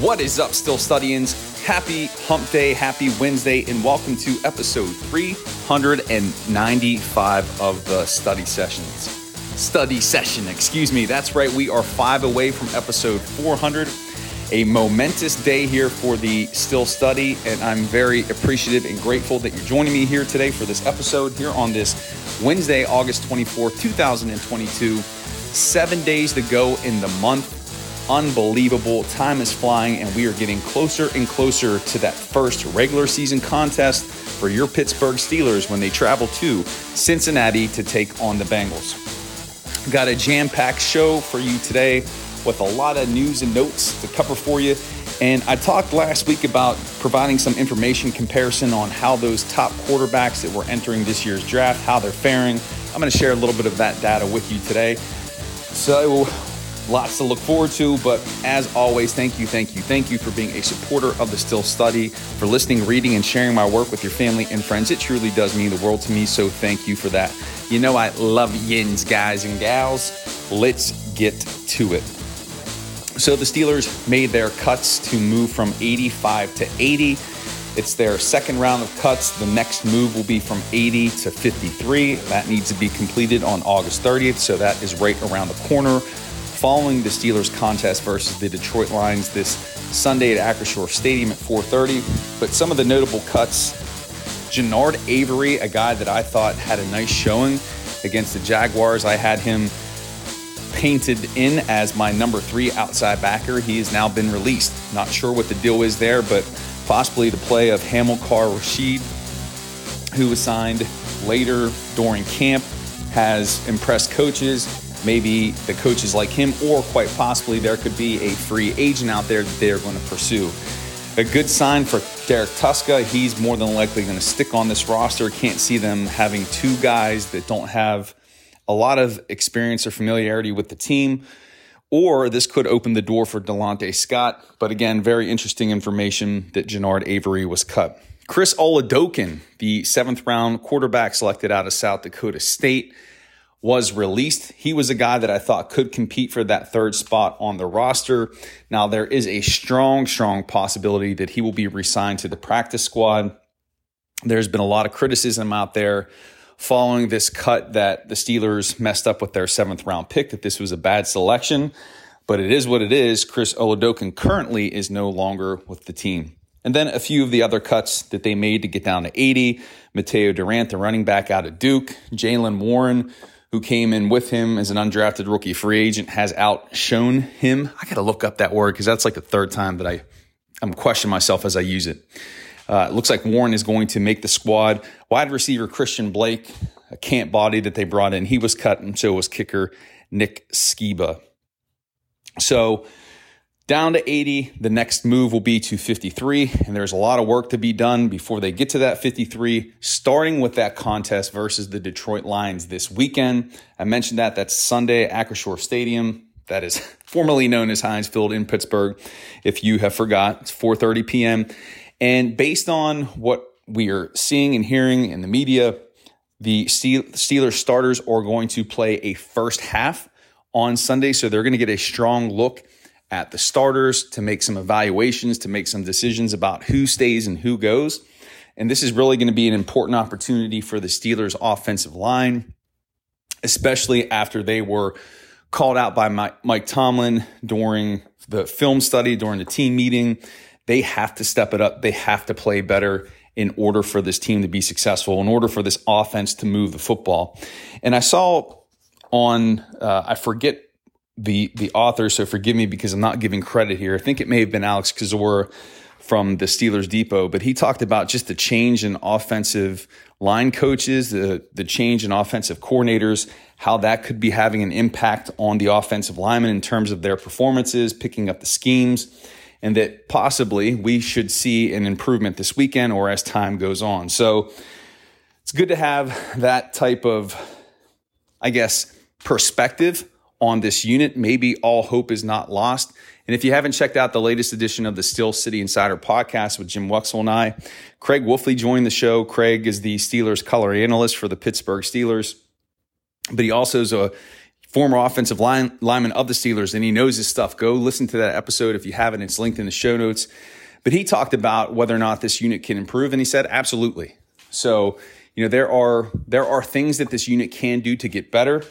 What is up, Steel Studians? Happy Hump Day, happy Wednesday, and welcome to episode 395 of the study sessions. Study session, excuse me. That's right, we are five away from episode 400. A momentous day here for the Steel Study, and I'm very appreciative and grateful that you're joining me here today for this episode here on this Wednesday, August 24th, 2022. Seven days to go in the month unbelievable. Time is flying, and we are getting closer and closer to that first regular season contest for your Pittsburgh Steelers when they travel to Cincinnati to take on the Bengals. Got a jam packed show for you today with a lot of news and notes to cover for you. And I talked last week about providing some information comparison on how those top quarterbacks that were entering this year's draft, how they're faring. I'm going to share a little bit of that data with you today. So, Lots to look forward to, but as always, thank you, thank you, thank you for being a supporter of the Steel Study, for listening, reading, and sharing my work with your family and friends. It truly does mean the world to me, so thank you for that. You know, I love yins, guys and gals. Let's get to it. So, the Steelers made their cuts to move from 85 to 80. It's their second round of cuts. The next move will be from 80 to 53. That needs to be completed on August 30th, so that is right around the corner following the Steelers contest versus the Detroit Lions this Sunday at Acrisure Stadium at 4:30. But some of the notable cuts: Genard Avery, a guy that I thought had a nice showing against the Jaguars. I had him painted in as my number three outside backer. He has now been released. Not sure what the deal is there, but possibly the play of Hamilcar Rashed, who was signed later during camp, has impressed coaches maybe the coaches like him, or quite possibly there could be a free agent out there that they're going to pursue. A good sign for Derrek Tuszka, he's more than likely going to stick on this roster. Can't see them having two guys that don't have a lot of experience or familiarity with the team. Or this could open the door for Delontae Scott. But again, very interesting information that Genard Avery was cut. Chris Oladokun, the seventh round quarterback selected out of South Dakota State was released. He was a guy that I thought could compete for that third spot on the roster. Now, there is a strong, strong possibility that he will be resigned to the practice squad. There's been a lot of criticism out there following this cut that the Steelers messed up with their seventh round pick, that this was a bad selection. But it is what it is. Chris Oladokun currently is no longer with the team. And then a few of the other cuts that they made to get down to 80. Mateo Durant, the running back out of Duke. Jaylen Warren, who came in with him as an undrafted rookie free agent, has outshone him. I got to look up that word because that's like the third time that I, I'm questioning myself as I use it. Uh, it looks like Warren is going to make the squad. Wide receiver Christian Blake, a camp body that they brought in, he was cut, and so was kicker Nick Sciba. So down to 80. The next move will be to 53. And there's a lot of work to be done before they get to that 53, starting with that contest versus the Detroit Lions this weekend. I mentioned that. That's Sunday at Stadium. That is formerly known as Heinz Field in Pittsburgh. If you have forgot, it's 4:30 p.m. And based on what we are seeing and hearing in the media, the Steelers starters are going to play a first half on Sunday. So they're going to get a strong look at the starters to make some evaluations, to make some decisions about who stays and who goes. And this is really going to be an important opportunity for the Steelers' offensive line, especially after they were called out by Mike Tomlin during the film study, during the team meeting. They have to step it up. They have to play better in order for this team to be successful, in order for this offense to move the football. And I saw on, uh, I forget the the author, so forgive me because I'm not giving credit here. I think it may have been Alex Kozora from the Steelers Depot, but he talked about just the change in offensive line coaches, the the change in offensive coordinators, how that could be having an impact on the offensive linemen in terms of their performances, picking up the schemes, and that possibly we should see an improvement this weekend or as time goes on. So it's good to have that type of, I guess, perspective on this unit. Maybe all hope is not lost. And if you haven't checked out the latest edition of the Steel City Insider podcast with Jim Wexell and I, Craig Wolfley joined the show. Craig is the Steelers color analyst for the Pittsburgh Steelers, but he also is a former offensive line, lineman of the Steelers, and he knows his stuff. Go listen to that episode if you haven't. It's linked in the show notes. But he talked about whether or not this unit can improve, and he said absolutely. So, you know, there are there are things that this unit can do to get better.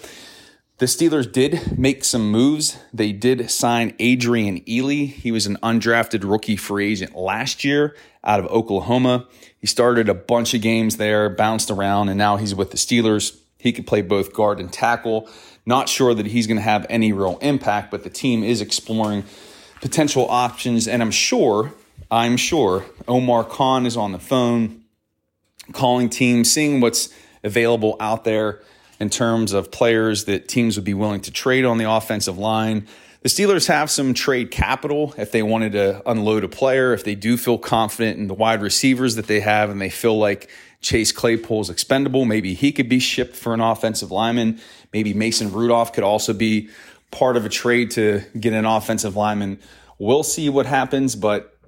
The Steelers did make some moves. They did sign Adrian Ealy. He was an undrafted rookie free agent last year out of Oklahoma. He started a bunch of games there, bounced around, and now he's with the Steelers. He could play both guard and tackle. Not sure that he's going to have any real impact, but the team is exploring potential options. And I'm sure, I'm sure Omar Khan is on the phone calling teams, seeing what's available out there in terms of players that teams would be willing to trade on the offensive line. The Steelers have some trade capital if they wanted to unload a player, if they do feel confident in the wide receivers that they have and they feel like Chase Claypool's expendable, maybe he could be shipped for an offensive lineman. Maybe Mason Rudolph could also be part of a trade to get an offensive lineman. We'll see what happens, but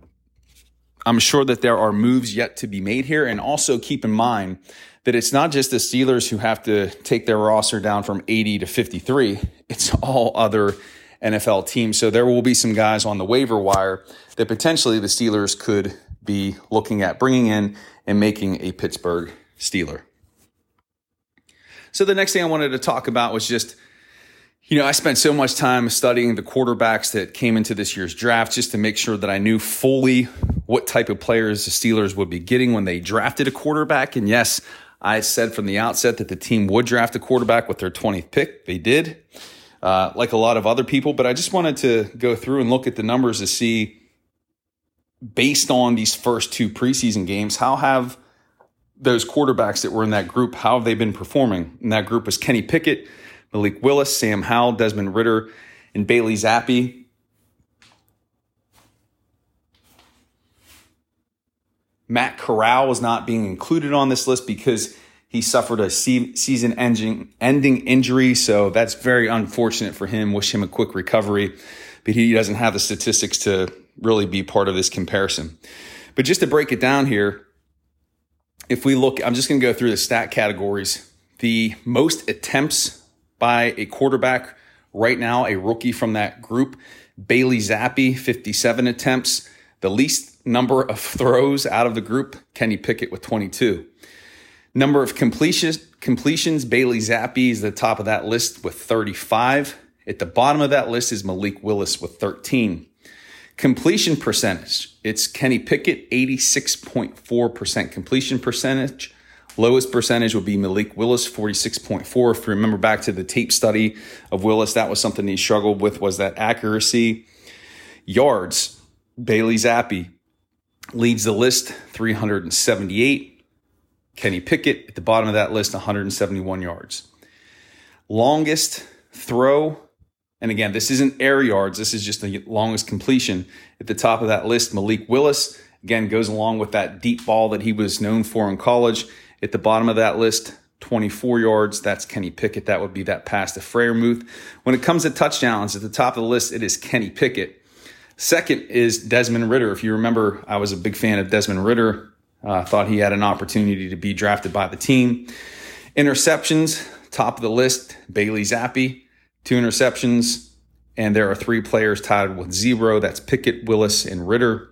I'm sure that there are moves yet to be made here. And also keep in mind that it's not just the Steelers who have to take their roster down from 80 to 53, it's all other NFL teams. So there will be some guys on the waiver wire that potentially the Steelers could be looking at bringing in and making a Pittsburgh Steeler. So the next thing I wanted to talk about was just you know, I spent so much time studying the quarterbacks that came into this year's draft just to make sure that I knew fully what type of players the Steelers would be getting when they drafted a quarterback. And yes, I said from the outset that the team would draft a quarterback with their 20th pick. They did, uh, like a lot of other people. But I just wanted to go through and look at the numbers to see, based on these first two preseason games, how have those quarterbacks that were in that group, how have they been performing? And that group was Kenny Pickett, Malik Willis, Sam Howell, Desmond Ridder, and Bailey Zappe. Matt Corral was not being included on this list because he suffered a season ending, injury. So that's very unfortunate for him. Wish him a quick recovery, but he doesn't have the statistics to really be part of this comparison. But just to break it down here, if we look, I'm just going to go through the stat categories. The most attempts by a quarterback right now, a rookie from that group, Bailey Zappe, 57 attempts. The least number of throws out of the group, Kenny Pickett with 22. Number of completions, Bailey Zappe is the top of that list with 35. At the bottom of that list is Malik Willis with 13. Completion percentage, it's Kenny Pickett, 86.4% completion percentage. Lowest percentage would be Malik Willis, 46.4. If you remember back to the tape study of Willis, that was something he struggled with was that accuracy. Yards, Bailey Zappe leads the list, 378. Kenny Pickett at the bottom of that list, 171 yards. Longest throw, and again, this isn't air yards, this is just the longest completion. At the top of that list, Malik Willis, again, goes along with that deep ball that he was known for in college. At the bottom of that list, 24 yards. That's Kenny Pickett. That would be that pass to Freiermuth. When it comes to touchdowns, at the top of the list, it is Kenny Pickett. Second is Desmond Ridder. If you remember, I was a big fan of Desmond Ridder. Uh, thought he had an opportunity to be drafted by the team. Interceptions, top of the list, Bailey Zappe, two interceptions. And there are three players tied with zero. That's Pickett, Willis, and Ridder.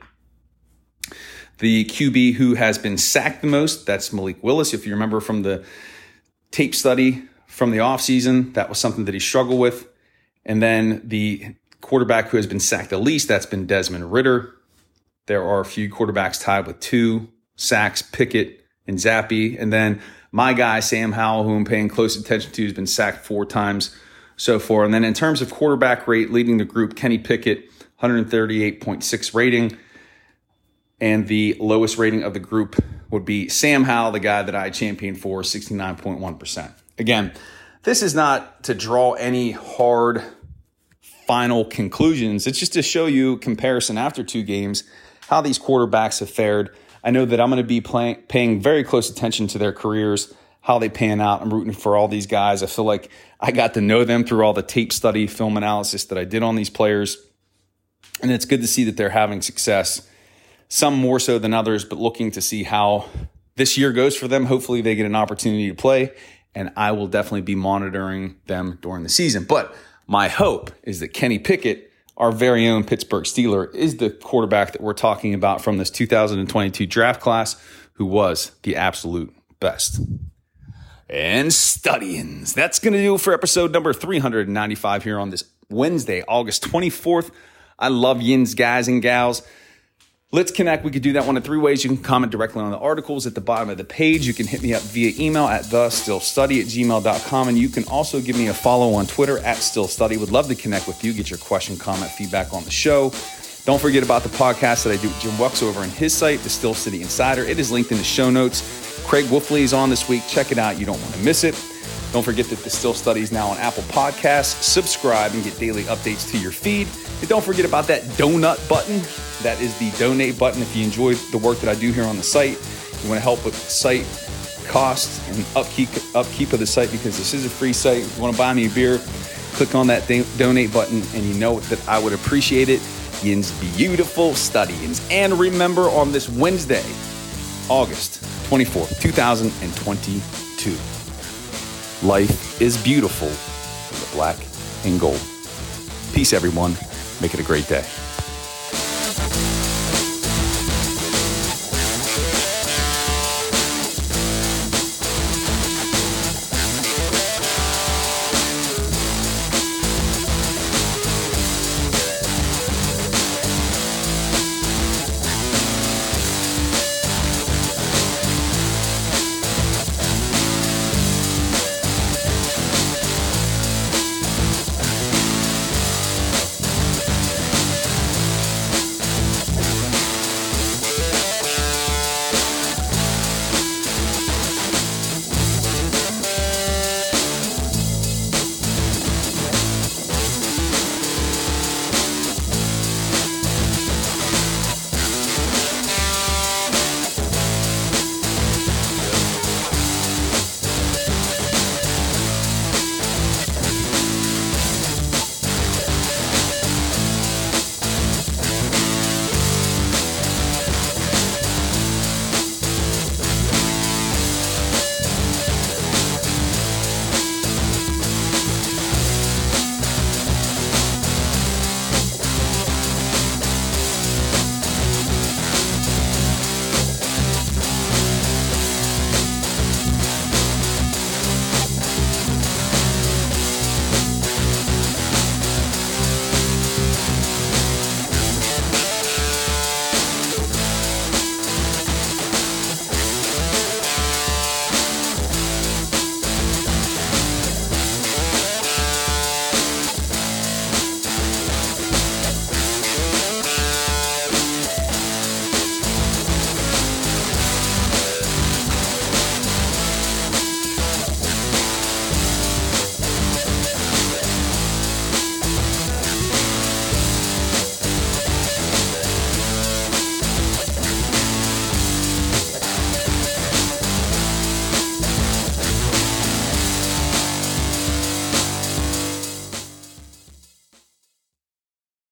The QB who has been sacked the most, that's Malik Willis. If you remember from the tape study from the offseason, that was something that he struggled with. And then the quarterback who has been sacked the least, that's been Desmond Ridder. There are a few quarterbacks tied with two sacks, Pickett and Zappe. And then my guy, Sam Howell, who I'm paying close attention to, has been sacked four times so far. And then in terms of quarterback rate, leading the group, Kenny Pickett, 138.6 rating. And the lowest rating of the group would be Sam Howell, the guy that I championed for, 69.1%. Again, this is not to draw any hard final conclusions. It's just to show you comparison after two games, how these quarterbacks have fared. I know that I'm going to be playing, paying very close attention to their careers, how they pan out. I'm rooting for all these guys. I feel like I got to know them through all the tape study, film analysis that I did on these players. And it's good to see that they're having success, some more so than others, but looking to see how this year goes for them. Hopefully, they get an opportunity to play and I will definitely be monitoring them during the season. But my hope is that Kenny Pickett, our very own Pittsburgh Steeler, is the quarterback that we're talking about from this 2022 draft class, who was the absolute best. And Studians. That's going to do for episode number 395 here on this Wednesday, August 24th. I love yins, guys and gals. Let's connect. We could do that one of three ways. You can comment directly on the articles at the bottom of the page. You can hit me up via email at thesteelstudy at gmail.com. And you can also give me a follow on Twitter at steelstudy. Would love to connect with you, get your question, comment, feedback on the show. Don't forget about the podcast that I do with Jim Wux over on his site, The Steel City Insider. It is linked in the show notes. Craig Wolfley is on this week. Check it out. You don't want to miss it. Don't forget that the Steel Study is now on Apple Podcasts. Subscribe and get daily updates to your feed. And don't forget about that donut button. That is the donate button if you enjoy the work that I do here on the site. You want to help with site costs and upkeep upkeep of the site because this is a free site. If you want to buy me a beer, click on that donate button and you know that I would appreciate it. Yin's beautiful Studians. And remember on this Wednesday, August 24th, 2022. Life is beautiful in the black and gold. Peace, everyone. Make it a great day.